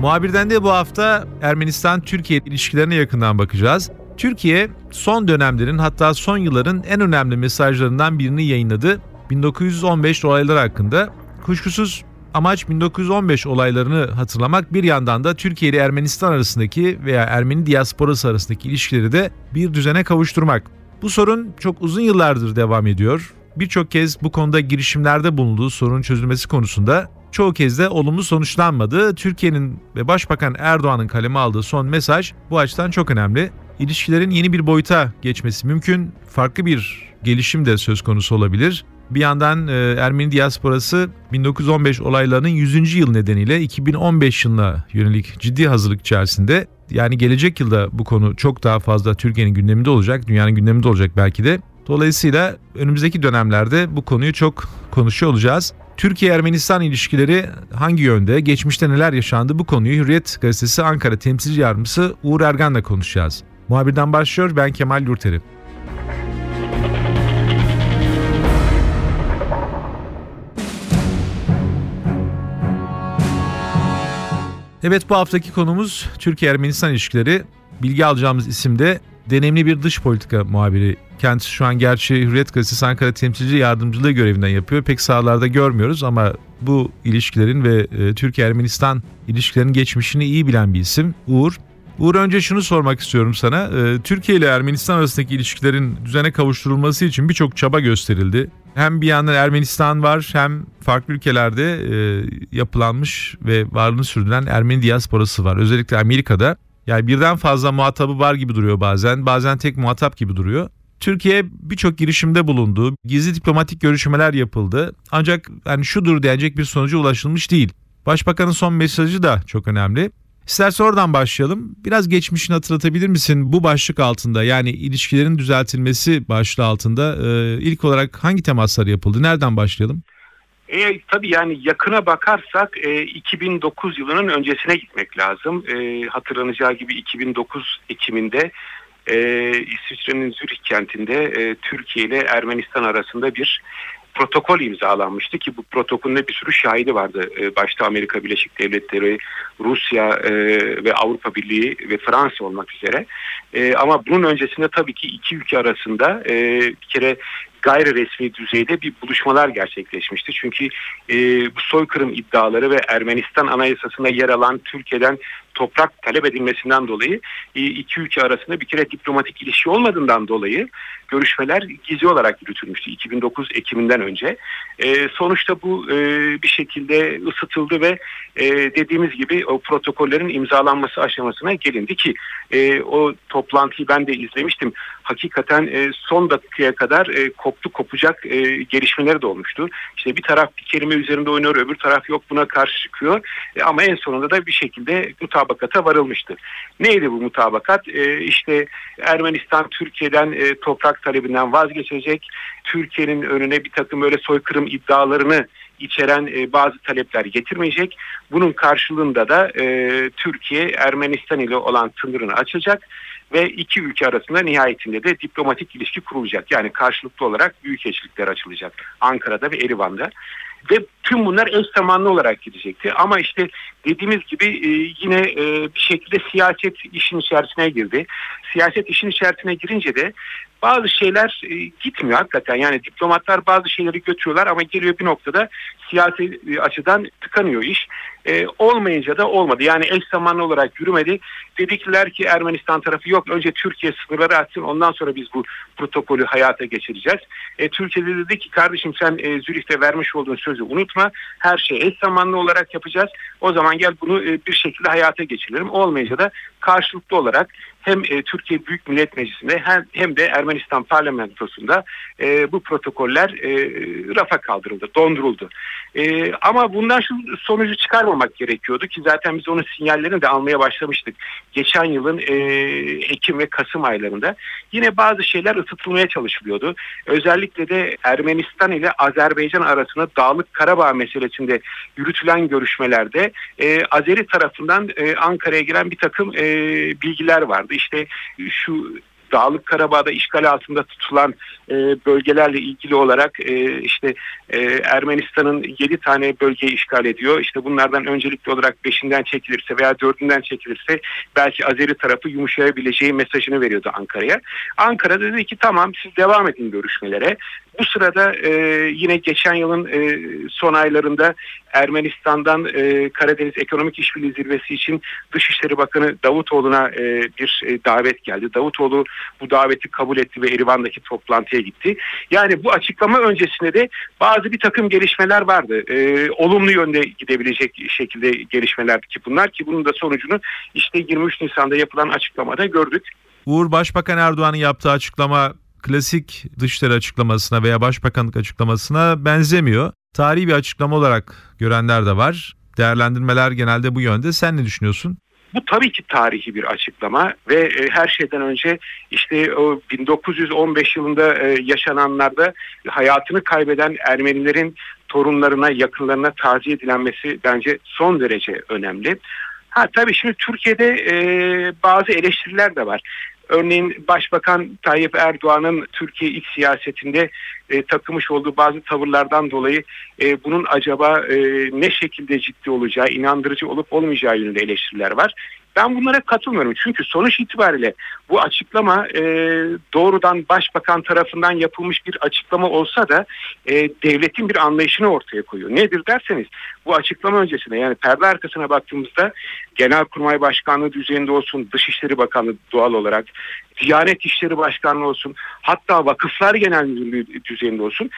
Muhabirden de bu hafta Ermenistan-Türkiye ilişkilerine yakından bakacağız. Türkiye son dönemlerin hatta son yılların en önemli mesajlarından birini yayınladı. 1915 olayları hakkında. Kuşkusuz amaç 1915 olaylarını hatırlamak bir yandan da Türkiye ile Ermenistan arasındaki veya Ermeni diasporası arasındaki ilişkileri de bir düzene kavuşturmak. Bu sorun çok uzun yıllardır devam ediyor. Birçok kez bu konuda girişimlerde bulunduğu sorun çözülmesi konusunda çoğu kez de olumlu sonuçlanmadı. Türkiye'nin ve Başbakan Erdoğan'ın kaleme aldığı son mesaj bu açıdan çok önemli. İlişkilerin yeni bir boyuta geçmesi mümkün. Farklı bir gelişim de söz konusu olabilir. Bir yandan e, Ermeni diasporası 1915 olaylarının 100. yıl nedeniyle 2015 yılına yönelik ciddi hazırlık içerisinde. Yani gelecek yılda bu konu çok daha fazla Türkiye'nin gündeminde olacak, dünyanın gündeminde olacak belki de. Dolayısıyla önümüzdeki dönemlerde bu konuyu çok konuşuyor olacağız. Türkiye-Ermenistan ilişkileri hangi yönde, geçmişte neler yaşandı bu konuyu Hürriyet Gazetesi Ankara Temsilci Yardımcısı Uğur Ergan'la konuşacağız. Muhabirden başlıyor ben Kemal Yurteri. Evet bu haftaki konumuz Türkiye-Ermenistan ilişkileri. Bilgi alacağımız isim de deneyimli bir dış politika muhabiri. Kendisi şu an gerçi Hürriyet Gazetesi Ankara temsilci yardımcılığı görevinden yapıyor. Pek sahalarda görmüyoruz ama bu ilişkilerin ve e, Türkiye-Ermenistan ilişkilerinin geçmişini iyi bilen bir isim Uğur. Uğur önce şunu sormak istiyorum sana. E, Türkiye ile Ermenistan arasındaki ilişkilerin düzene kavuşturulması için birçok çaba gösterildi. Hem bir yandan Ermenistan var hem farklı ülkelerde e, yapılanmış ve varlığını sürdüren Ermeni diasporası var. Özellikle Amerika'da. Yani birden fazla muhatabı var gibi duruyor bazen. Bazen tek muhatap gibi duruyor. Türkiye birçok girişimde bulundu. Gizli diplomatik görüşmeler yapıldı. Ancak yani şudur denecek bir sonuca ulaşılmış değil. Başbakanın son mesajı da çok önemli. İstersen oradan başlayalım. Biraz geçmişini hatırlatabilir misin bu başlık altında yani ilişkilerin düzeltilmesi başlığı altında e, ilk olarak hangi temaslar yapıldı? Nereden başlayalım? E, tabii yani yakına bakarsak e, 2009 yılının öncesine gitmek lazım. E, hatırlanacağı gibi 2009 Ekim'inde e, İsviçre'nin Zürih kentinde e, Türkiye ile Ermenistan arasında bir protokol imzalanmıştı ki bu protokolün bir sürü şahidi vardı. E, başta Amerika Birleşik Devletleri, Rusya e, ve Avrupa Birliği ve Fransa olmak üzere. E, ama bunun öncesinde tabii ki iki ülke arasında e, bir kere gayri resmi düzeyde bir buluşmalar gerçekleşmişti. Çünkü e, bu soykırım iddiaları ve Ermenistan anayasasında yer alan Türkiye'den toprak talep edilmesinden dolayı e, iki ülke arasında bir kere diplomatik ilişki olmadığından dolayı görüşmeler gizli olarak yürütülmüştü 2009 Ekim'inden önce. E, sonuçta bu e, bir şekilde ısıtıldı ve e, dediğimiz gibi o protokollerin imzalanması aşamasına gelindi ki e, o toplantıyı ben de izlemiştim. Hakikaten e, son dakikaya kadar e, koptu kopacak e, gelişmeler de olmuştu. İşte bir taraf bir kelime üzerinde oynuyor öbür taraf yok buna karşı çıkıyor. E, ama en sonunda da bir şekilde mutabakata varılmıştı. Neydi bu mutabakat? E, işte Ermenistan Türkiye'den e, toprak talebinden vazgeçecek. Türkiye'nin önüne bir takım öyle soykırım iddialarını içeren e, bazı talepler getirmeyecek. Bunun karşılığında da e, Türkiye Ermenistan ile olan sınırını açacak ve iki ülke arasında nihayetinde de diplomatik ilişki kurulacak. Yani karşılıklı olarak büyükelçilikler açılacak Ankara'da ve Erivan'da. Ve tüm bunlar eş zamanlı olarak gidecekti. Ama işte dediğimiz gibi e, yine e, bir şekilde siyaset işin içerisine girdi. Siyaset işin içerisine girince de bazı şeyler e, gitmiyor hakikaten. Yani diplomatlar bazı şeyleri götürüyorlar ama geliyor bir noktada siyasi e, açıdan tıkanıyor iş. E, olmayınca da olmadı. Yani eş zamanlı olarak yürümedi. Dedikler ki Ermenistan tarafı yok. Önce Türkiye sınırları açsın ondan sonra biz bu protokolü hayata geçireceğiz. E, Türkiye de dedi ki kardeşim sen e, Zürih'te vermiş olduğun sözü unutma. Her şeyi eş zamanlı olarak yapacağız. O zaman gel bunu e, bir şekilde hayata geçirelim. Olmayınca da karşılıklı olarak hem e, Türkiye Büyük Millet Meclisi'nde hem, hem de Ermenistan parlamentosunda e, bu protokoller e, rafa kaldırıldı, donduruldu. E, ama bundan şu sonucu çıkarmamak gerekiyordu ki zaten biz onun sinyallerini de almaya başlamıştık. Geçen yılın e, Ekim ve Kasım aylarında yine bazı şeyler ısıtılmaya çalışılıyordu. Özellikle de Ermenistan ile Azerbaycan arasında Dağlık Karabağ meselesinde yürütülen görüşmelerde e, Azeri tarafından e, Ankara'ya giren bir takım e, bilgiler vardı. İşte şu Dağlık Karabağ'da işgal altında tutulan e, bölgelerle ilgili olarak e, işte e, Ermenistan'ın 7 tane bölgeyi işgal ediyor. İşte bunlardan öncelikli olarak 5'inden çekilirse veya 4'ünden çekilirse belki Azeri tarafı yumuşayabileceği mesajını veriyordu Ankara'ya. Ankara dedi ki tamam siz devam edin görüşmelere. Bu sırada e, yine geçen yılın e, son aylarında Ermenistan'dan e, Karadeniz Ekonomik İşbirliği Zirvesi için Dışişleri Bakanı Davutoğlu'na e, bir e, davet geldi. Davutoğlu bu daveti kabul etti ve Erivan'daki toplantıya gitti. Yani bu açıklama öncesinde de bazı bir takım gelişmeler vardı. E, olumlu yönde gidebilecek şekilde gelişmeler ki bunlar ki bunun da sonucunu işte 23 Nisan'da yapılan açıklamada gördük. Uğur Başbakan Erdoğan'ın yaptığı açıklama klasik dışişleri açıklamasına veya başbakanlık açıklamasına benzemiyor. Tarihi bir açıklama olarak görenler de var. Değerlendirmeler genelde bu yönde. Sen ne düşünüyorsun? Bu tabii ki tarihi bir açıklama ve e, her şeyden önce işte o 1915 yılında e, yaşananlarda hayatını kaybeden Ermenilerin torunlarına, yakınlarına taziye edilenmesi bence son derece önemli. Ha tabii şimdi Türkiye'de e, bazı eleştiriler de var. Örneğin Başbakan Tayyip Erdoğan'ın Türkiye iç siyasetinde e, takımış olduğu bazı tavırlardan dolayı e, bunun acaba e, ne şekilde ciddi olacağı, inandırıcı olup olmayacağı yönünde eleştiriler var. Ben bunlara katılmıyorum. Çünkü sonuç itibariyle bu açıklama e, doğrudan başbakan tarafından yapılmış bir açıklama olsa da e, devletin bir anlayışını ortaya koyuyor. Nedir derseniz bu açıklama öncesinde yani perde arkasına baktığımızda Genelkurmay Başkanlığı düzeyinde olsun, Dışişleri Bakanlığı doğal olarak, Diyanet İşleri Başkanlığı olsun, hatta Vakıflar Genel Müdürlüğü düzeyinde olsun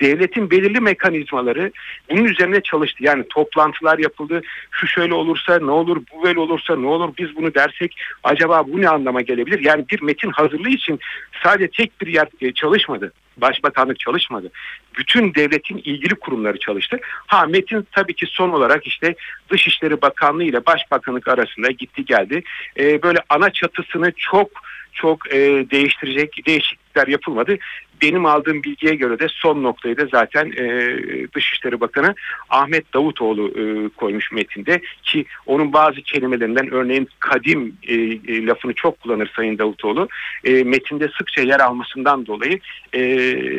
devletin belirli mekanizmaları bunun üzerine çalıştı. Yani toplantılar yapıldı. Şu şöyle olursa ne olur, bu böyle olursa ne olur, biz bunu dersek acaba bu ne anlama gelebilir? Yani bir metin hazırlığı için sadece tek bir yer e, çalışmadı. Başbakanlık çalışmadı. Bütün devletin ilgili kurumları çalıştı. Ha metin tabii ki son olarak işte Dışişleri Bakanlığı ile Başbakanlık arasında gitti geldi. Ee, böyle ana çatısını çok çok e, değiştirecek değişiklikler yapılmadı. Benim aldığım bilgiye göre de son noktayı da zaten e, Dışişleri Bakanı Ahmet Davutoğlu e, koymuş metinde ki onun bazı kelimelerinden örneğin kadim e, e, lafını çok kullanır Sayın Davutoğlu. E, metinde sıkça yer almasından dolayı e,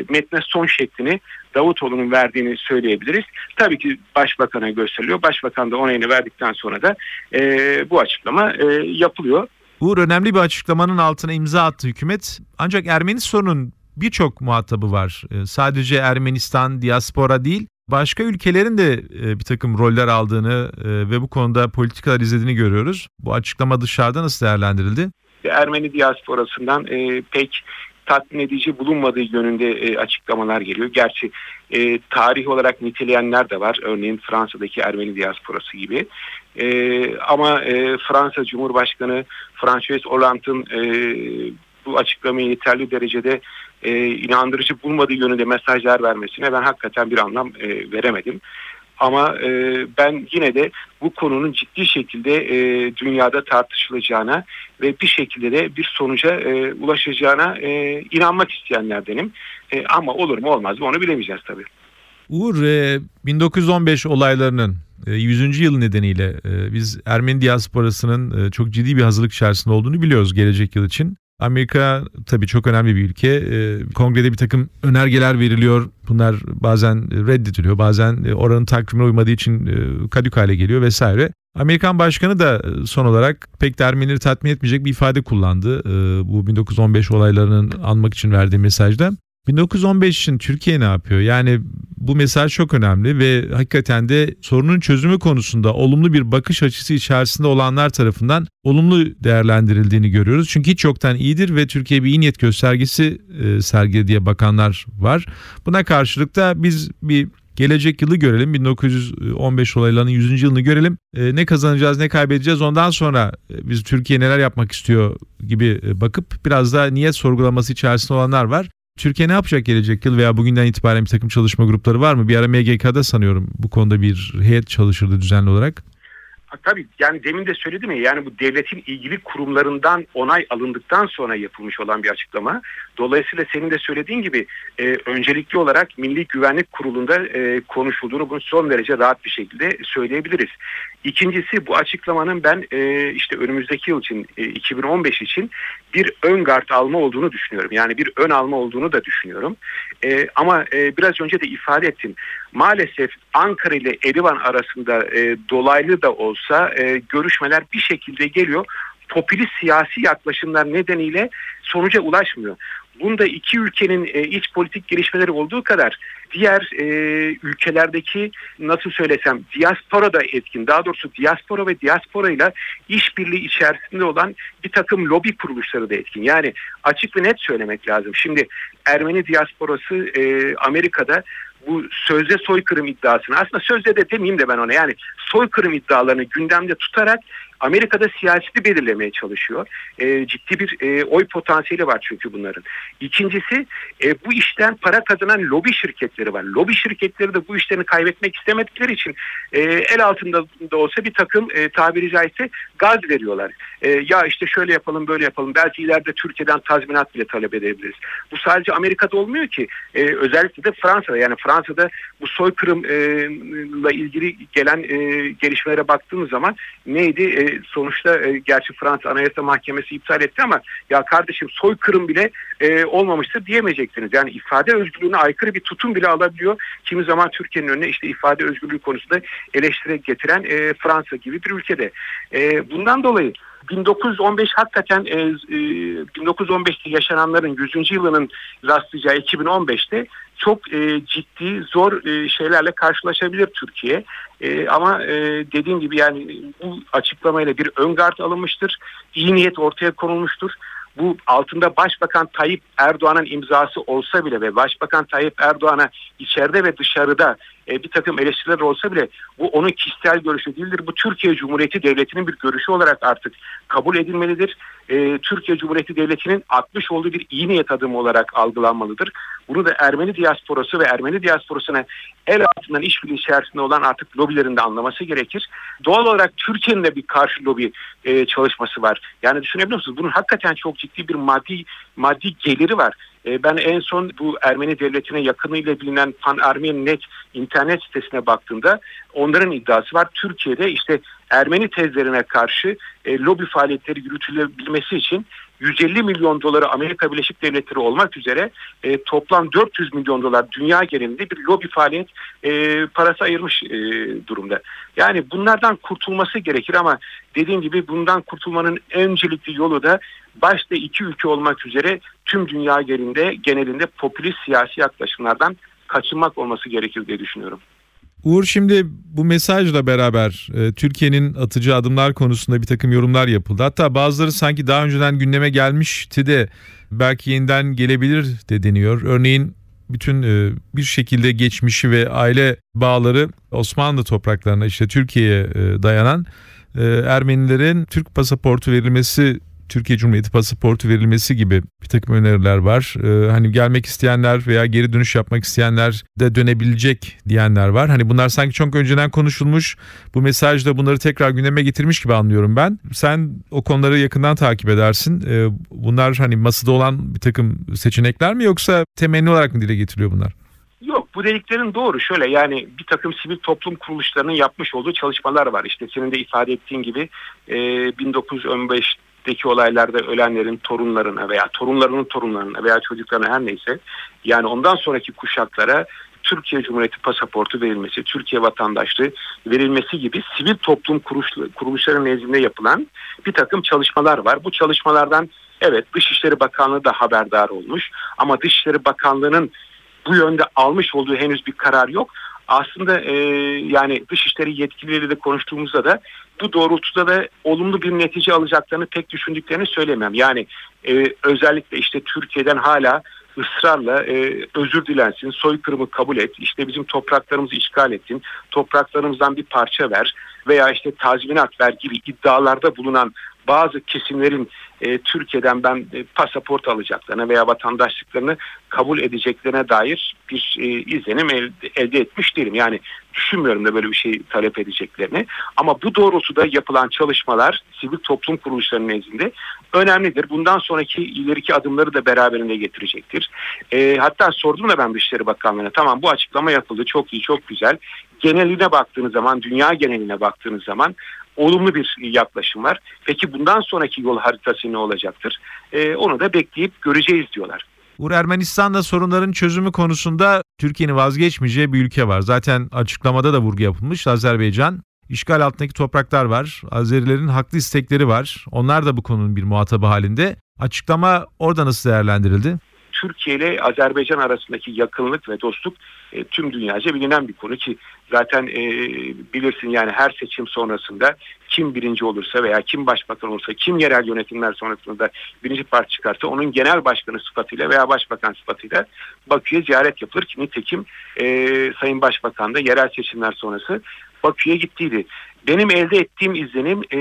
metne son şeklini Davutoğlu'nun verdiğini söyleyebiliriz. Tabii ki Başbakan'a gösteriliyor. Başbakan da onayını verdikten sonra da e, bu açıklama e, yapılıyor. Uğur önemli bir açıklamanın altına imza attı hükümet. Ancak Ermeni sorunun birçok muhatabı var. Ee, sadece Ermenistan, diaspora değil, başka ülkelerin de e, bir takım roller aldığını e, ve bu konuda politikalar izlediğini görüyoruz. Bu açıklama dışarıda nasıl değerlendirildi? Ermeni diasporasından e, pek tatmin edici bulunmadığı yönünde e, açıklamalar geliyor. Gerçi e, tarih olarak niteleyenler de var. Örneğin Fransa'daki Ermeni diasporası gibi. E, ama e, Fransa Cumhurbaşkanı François Hollande'ın e, bu açıklamayı yeterli derecede e, inandırıcı bulmadığı yönünde mesajlar vermesine ben hakikaten bir anlam e, veremedim. Ama e, ben yine de bu konunun ciddi şekilde e, dünyada tartışılacağına ve bir şekilde de bir sonuca e, ulaşacağına e, inanmak isteyenlerdenim. E, ama olur mu olmaz mı onu bilemeyeceğiz tabii. Uğur, e, 1915 olaylarının 100. yıl nedeniyle e, biz Ermeni diasporasının e, çok ciddi bir hazırlık içerisinde olduğunu biliyoruz gelecek yıl için. Amerika tabii çok önemli bir ülke. E, kongrede bir takım önergeler veriliyor. Bunlar bazen reddediliyor. Bazen e, oranın takvimine uymadığı için e, kadük hale geliyor vesaire. Amerikan başkanı da son olarak pek de Ermenileri tatmin etmeyecek bir ifade kullandı. Bu 1915 olaylarının anmak için verdiği mesajda. 1915 için Türkiye ne yapıyor? Yani bu mesaj çok önemli ve hakikaten de sorunun çözümü konusunda olumlu bir bakış açısı içerisinde olanlar tarafından olumlu değerlendirildiğini görüyoruz. Çünkü hiç yoktan iyidir ve Türkiye bir iyi niyet göstergesi e, sergilediği bakanlar var. Buna karşılık da biz bir gelecek yılı görelim. 1915 olaylarının 100. yılını görelim. E, ne kazanacağız, ne kaybedeceğiz. Ondan sonra e, biz Türkiye neler yapmak istiyor gibi bakıp biraz daha niyet sorgulaması içerisinde olanlar var. Türkiye ne yapacak gelecek yıl veya bugünden itibaren bir takım çalışma grupları var mı? Bir ara MGK'da sanıyorum bu konuda bir heyet çalışırdı düzenli olarak. Tabii yani demin de söyledim ya yani bu devletin ilgili kurumlarından onay alındıktan sonra yapılmış olan bir açıklama. Dolayısıyla senin de söylediğin gibi e, öncelikli olarak Milli Güvenlik Kurulu'nda e, konuşulduğunu bunu son derece rahat bir şekilde söyleyebiliriz. İkincisi bu açıklamanın ben e, işte önümüzdeki yıl için e, 2015 için bir ön gard alma olduğunu düşünüyorum. Yani bir ön alma olduğunu da düşünüyorum. E, ama e, biraz önce de ifade ettim. Maalesef Ankara ile Erivan arasında e, dolaylı da olsa e, görüşmeler bir şekilde geliyor popülist siyasi yaklaşımlar nedeniyle sonuca ulaşmıyor. Bunda iki ülkenin e, iç politik gelişmeleri olduğu kadar diğer e, ülkelerdeki nasıl söylesem diaspora da etkin. Daha doğrusu diaspora ve diaspora ile işbirliği içerisinde olan bir takım lobi kuruluşları da etkin. Yani açık ve net söylemek lazım. Şimdi Ermeni diasporası e, Amerika'da bu sözde soykırım iddiasını aslında sözde de demeyeyim de ben ona yani soykırım iddialarını gündemde tutarak Amerika'da siyaseti belirlemeye çalışıyor. E, ciddi bir e, oy potansiyeli var çünkü bunların. İkincisi e, bu işten para kazanan lobi şirketleri var. Lobi şirketleri de bu işlerini kaybetmek istemedikleri için e, el altında da olsa bir takım e, tabiri caizse gaz veriyorlar. E, ya işte şöyle yapalım böyle yapalım. Belki ileride Türkiye'den tazminat bile talep edebiliriz. Bu sadece Amerika'da olmuyor ki. E, özellikle de Fransa'da yani Fransa'da bu soykırımla ilgili gelen e, gelişmelere baktığımız zaman neydi? E, sonuçta e, gerçi Fransa Anayasa Mahkemesi iptal etti ama ya kardeşim soykırım bile e, olmamıştır diyemeyeceksiniz. Yani ifade özgürlüğüne aykırı bir tutum bile alabiliyor. Kimi zaman Türkiye'nin önüne işte ifade özgürlüğü konusunda eleştiri getiren e, Fransa gibi bir ülkede. E, bundan dolayı 1915 hakikaten e, 1915'te yaşananların 100. yılının rastlayacağı 2015'te çok e, ciddi zor e, şeylerle karşılaşabilir Türkiye. E, ama e, dediğim gibi yani bu açıklamayla bir ön gard alınmıştır. İyi niyet ortaya konulmuştur bu altında Başbakan Tayyip Erdoğan'ın imzası olsa bile ve Başbakan Tayyip Erdoğan'a içeride ve dışarıda e, bir takım eleştiriler olsa bile bu onun kişisel görüşü değildir. Bu Türkiye Cumhuriyeti Devleti'nin bir görüşü olarak artık kabul edilmelidir. E, Türkiye Cumhuriyeti Devleti'nin atmış olduğu bir iyi niyet adımı olarak algılanmalıdır. Bunu da Ermeni diasporası ve Ermeni diasporasına el altından işbirliği içerisinde olan artık lobilerin de anlaması gerekir. Doğal olarak Türkiye'nin de bir karşı lobi e, çalışması var. Yani düşünebiliyor musunuz? Bunun hakikaten çok ciddi bir maddi maddi geliri var. E, ben en son bu Ermeni devletine yakınıyla bilinen Pan Armenian Net internet sitesine baktığımda onların iddiası var. Türkiye'de işte Ermeni tezlerine karşı e, lobi faaliyetleri yürütülebilmesi için 150 milyon doları Amerika Birleşik Devletleri olmak üzere e, toplam 400 milyon dolar dünya genelinde bir lobi faaliyet e, parası ayırmış e, durumda. Yani bunlardan kurtulması gerekir ama dediğim gibi bundan kurtulmanın öncelikli yolu da başta iki ülke olmak üzere tüm dünya genelinde, genelinde popülist siyasi yaklaşımlardan kaçınmak olması gerekir diye düşünüyorum. Uğur şimdi bu mesajla beraber e, Türkiye'nin atacağı adımlar konusunda bir takım yorumlar yapıldı. Hatta bazıları sanki daha önceden gündeme gelmişti de belki yeniden gelebilir de deniyor. Örneğin bütün e, bir şekilde geçmişi ve aile bağları Osmanlı topraklarına işte Türkiye'ye e, dayanan e, Ermenilerin Türk pasaportu verilmesi Türkiye Cumhuriyeti pasaportu verilmesi gibi bir takım öneriler var. Ee, hani gelmek isteyenler veya geri dönüş yapmak isteyenler de dönebilecek diyenler var. Hani bunlar sanki çok önceden konuşulmuş. Bu mesaj da bunları tekrar gündeme getirmiş gibi anlıyorum ben. Sen o konuları yakından takip edersin. Ee, bunlar hani masada olan bir takım seçenekler mi yoksa temenni olarak mı dile getiriyor bunlar? Yok bu dediklerin doğru şöyle yani bir takım sivil toplum kuruluşlarının yapmış olduğu çalışmalar var. İşte senin de ifade ettiğin gibi e, 1915 deki olaylarda ölenlerin torunlarına veya torunlarının torunlarına veya çocuklarına her neyse yani ondan sonraki kuşaklara Türkiye Cumhuriyeti pasaportu verilmesi, Türkiye vatandaşlığı verilmesi gibi sivil toplum kuruluşları nezdinde yapılan bir takım çalışmalar var. Bu çalışmalardan evet Dışişleri Bakanlığı da haberdar olmuş ama Dışişleri Bakanlığı'nın bu yönde almış olduğu henüz bir karar yok. Aslında e, yani dışişleri yetkilileriyle de konuştuğumuzda da bu doğrultuda da olumlu bir netice alacaklarını pek düşündüklerini söylemem. Yani e, özellikle işte Türkiye'den hala ısrarla e, özür dilensin, soykırımı kabul et, işte bizim topraklarımızı işgal ettin, topraklarımızdan bir parça ver veya işte tazminat ver gibi iddialarda bulunan bazı kesimlerin e, Türkiye'den ben e, pasaport alacaklarına veya vatandaşlıklarını kabul edeceklerine dair bir e, izlenim elde, elde etmiş değilim. Yani düşünmüyorum da böyle bir şey talep edeceklerini. Ama bu doğrultuda yapılan çalışmalar sivil toplum kuruluşlarının nezdinde önemlidir. Bundan sonraki ileriki adımları da beraberinde getirecektir. E, hatta sordum da ben Dışişleri Bakanlığı'na tamam bu açıklama yapıldı çok iyi çok güzel. Geneline baktığınız zaman dünya geneline baktığınız zaman olumlu bir yaklaşım var. Peki bundan sonraki yol haritası ne olacaktır? E, onu da bekleyip göreceğiz diyorlar. Uğur Ermenistan'da sorunların çözümü konusunda Türkiye'nin vazgeçmeyeceği bir ülke var. Zaten açıklamada da vurgu yapılmış Azerbaycan. İşgal altındaki topraklar var. Azerilerin haklı istekleri var. Onlar da bu konunun bir muhatabı halinde. Açıklama orada nasıl değerlendirildi? Türkiye ile Azerbaycan arasındaki yakınlık ve dostluk e, tüm dünyaca bilinen bir konu ki zaten e, bilirsin yani her seçim sonrasında kim birinci olursa veya kim başbakan olursa kim yerel yönetimler sonrasında birinci parti çıkarsa onun genel başkanı sıfatıyla veya başbakan sıfatıyla Bakü'ye ziyaret yapılır ki nitekim e, Sayın Başbakan da yerel seçimler sonrası Bakü'ye gittiydi. Benim elde ettiğim izlenim e,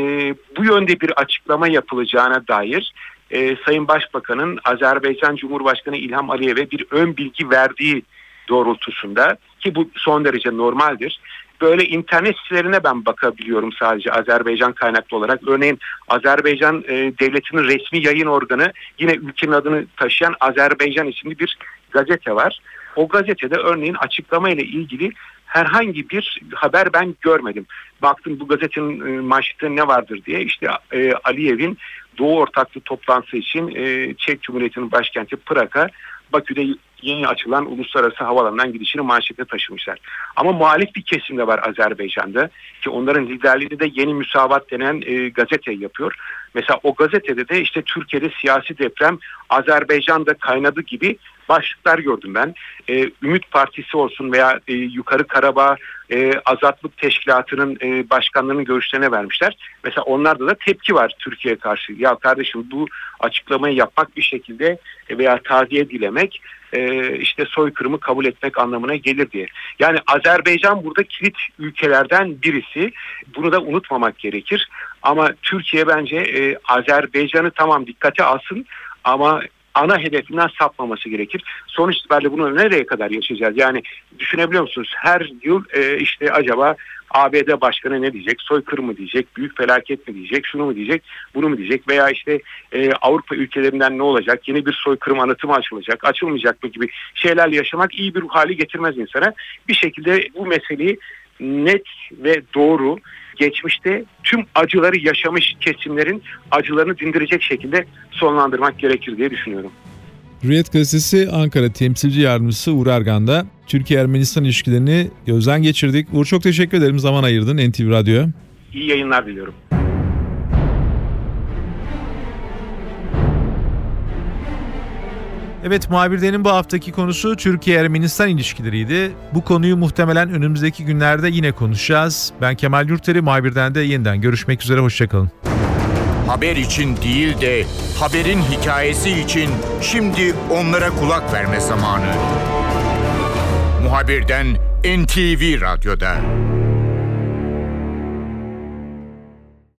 bu yönde bir açıklama yapılacağına dair e, Sayın Başbakan'ın Azerbaycan Cumhurbaşkanı İlham Aliyev'e bir ön bilgi verdiği doğrultusunda ki bu son derece normaldir. Böyle internet sitelerine ben bakabiliyorum sadece Azerbaycan kaynaklı olarak. Örneğin Azerbaycan e, devletinin resmi yayın organı yine ülkenin adını taşıyan Azerbaycan isimli bir gazete var. O gazetede örneğin açıklama ile ilgili herhangi bir haber ben görmedim. Baktım bu gazetenin e, manşetinde ne vardır diye işte e, Aliyev'in Doğu Ortaklığı toplantısı için e, Çek Cumhuriyeti'nin başkenti Prag'a Bakü'de yeni açılan uluslararası havalandan gidişini manşete taşımışlar. Ama muhalif bir kesim de var Azerbaycan'da ki onların liderliği de yeni müsavat denen e, gazete yapıyor. Mesela o gazetede de işte Türkiye'de siyasi deprem Azerbaycan'da kaynadı gibi başlıklar gördüm ben. E, Ümit Partisi olsun veya e, Yukarı Karabağ e, Azatlık Teşkilatı'nın e, başkanlarının görüşlerine vermişler. Mesela onlarda da tepki var Türkiye'ye karşı. Ya kardeşim bu açıklamayı yapmak bir şekilde veya taziye dilemek e, işte soykırımı kabul etmek anlamına gelir diye. Yani Azerbaycan burada kilit ülkelerden birisi. Bunu da unutmamak gerekir. Ama Türkiye bence e, Azerbaycan'ı tamam dikkate alsın ama ana hedefinden sapmaması gerekir. Sonuç itibariyle bunu nereye kadar yaşayacağız? Yani düşünebiliyor musunuz? Her yıl e, işte acaba ABD başkanı ne diyecek? Soykırım mı diyecek? Büyük felaket mi diyecek? Şunu mu diyecek? Bunu mu diyecek? Veya işte e, Avrupa ülkelerinden ne olacak? Yeni bir soykırım anıtı mı açılacak? Açılmayacak mı gibi şeylerle yaşamak iyi bir hali getirmez insana. Bir şekilde bu meseleyi net ve doğru geçmişte tüm acıları yaşamış kesimlerin acılarını dindirecek şekilde sonlandırmak gerekir diye düşünüyorum. Hürriyet Gazetesi Ankara Temsilci Yardımcısı Uğur Ergan'da Türkiye-Ermenistan ilişkilerini gözden geçirdik. Uğur çok teşekkür ederim zaman ayırdın NTV Radyo'ya. İyi yayınlar diliyorum. Evet muhabirdenin bu haftaki konusu Türkiye-Ermenistan ilişkileriydi. Bu konuyu muhtemelen önümüzdeki günlerde yine konuşacağız. Ben Kemal Yurteri, muhabirden de yeniden görüşmek üzere, hoşçakalın. Haber için değil de haberin hikayesi için şimdi onlara kulak verme zamanı. Muhabirden NTV Radyo'da.